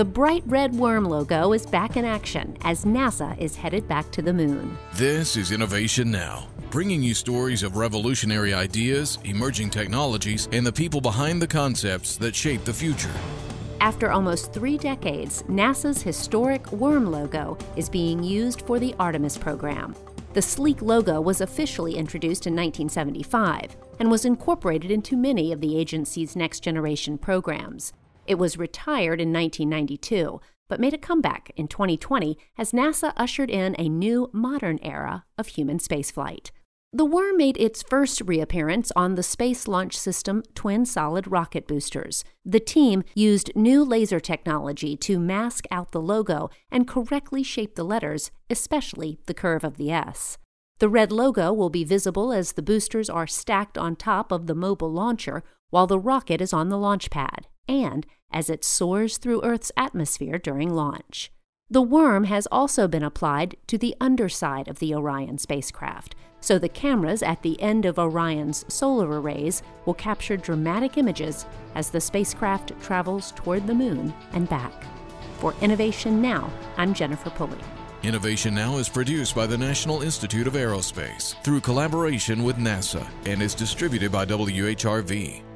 The bright red worm logo is back in action as NASA is headed back to the moon. This is Innovation Now, bringing you stories of revolutionary ideas, emerging technologies, and the people behind the concepts that shape the future. After almost three decades, NASA's historic worm logo is being used for the Artemis program. The sleek logo was officially introduced in 1975 and was incorporated into many of the agency's next generation programs. It was retired in 1992, but made a comeback in 2020 as NASA ushered in a new modern era of human spaceflight. The worm made its first reappearance on the Space Launch System twin solid rocket boosters. The team used new laser technology to mask out the logo and correctly shape the letters, especially the curve of the S. The red logo will be visible as the boosters are stacked on top of the mobile launcher while the rocket is on the launch pad and as it soars through Earth's atmosphere during launch. The worm has also been applied to the underside of the Orion spacecraft, so the cameras at the end of Orion's solar arrays will capture dramatic images as the spacecraft travels toward the moon and back. For Innovation Now, I'm Jennifer Pulley. Innovation Now is produced by the National Institute of Aerospace through collaboration with NASA and is distributed by WHRV.